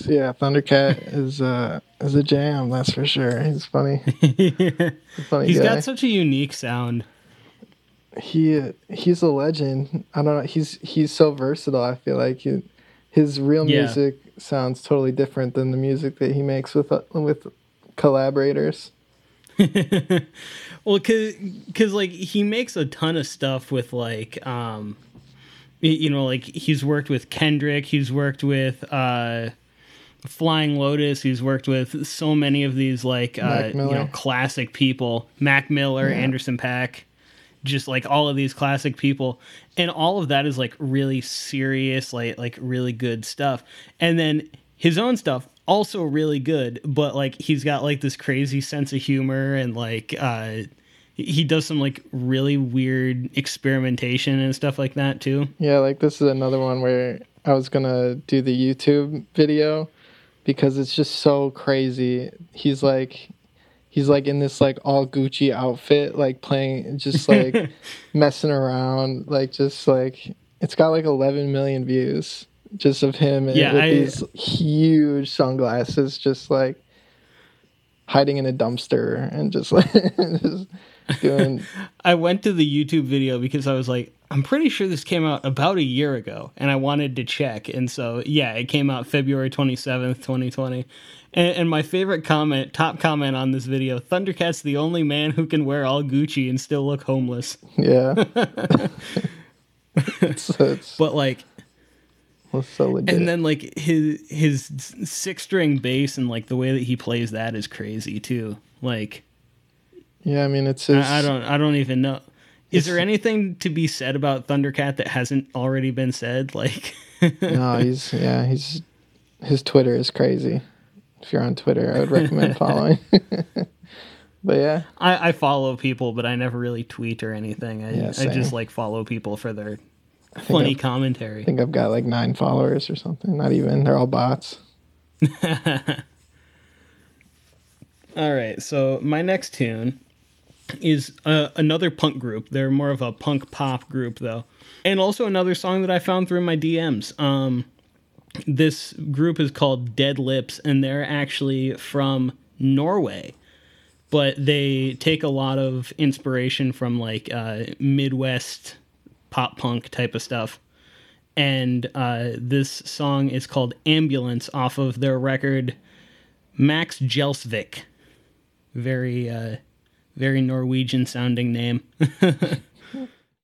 So yeah, Thundercat is uh is a jam, that's for sure. He's funny. He's a funny He's guy. got such a unique sound. he he's a legend. I don't know. He's he's so versatile. I feel like he, his real Yeah. music sounds totally different than the music that he makes with uh, with collaborators. Well, cause, cause like he makes a ton of stuff with like um, you know, like he's worked with Kendrick, he's worked with uh, Flying Lotus, he's worked with so many of these like uh, you know classic people, Mac Miller, Anderson .Paak, just like all of these classic people, and all of that is like really serious, like like really good stuff, and then his own stuff also really good but like he's got like this crazy sense of humor and like uh he does some like really weird experimentation and stuff like that too. Yeah, like this is another one where I was gonna do the YouTube video because it's just so crazy. He's like he's like in this like all Gucci outfit, like playing just like messing around, like just like it's got like eleven million views just of him Yeah, with I- these huge sunglasses just like hiding in a dumpster and just like just doing i went to the youtube video because i was like i'm pretty sure this came out about a year ago and i wanted to check and so yeah it came out february 27th 2020 and, and my favorite comment top comment on this video thundercat's the only man who can wear all gucci and still look homeless yeah. it's, it's, but like so legit. and then like his his six string bass and like the way that he plays that is crazy too like Yeah, I mean it's his, I, I don't i don't even know is there anything to be said about thundercat that hasn't already been said like no, he's yeah, he's his Twitter is crazy. If you're on Twitter, I would recommend following. but yeah, I, I follow people but i never really tweet or anything i, Yeah, I just like follow people for their funny I've- commentary I think I've got like nine followers or something. Not even. They're all bots. All right, so my next tune is uh, another punk group. They're more of a punk pop group, though, and also another song that I found through my DMs. Um, this group is called Dead Lips, and they're actually from Norway, but they take a lot of inspiration from like uh, Midwest pop punk type of stuff. And uh, this song is called Ambulance off of their record Max Jelsvik very uh very Norwegian sounding name.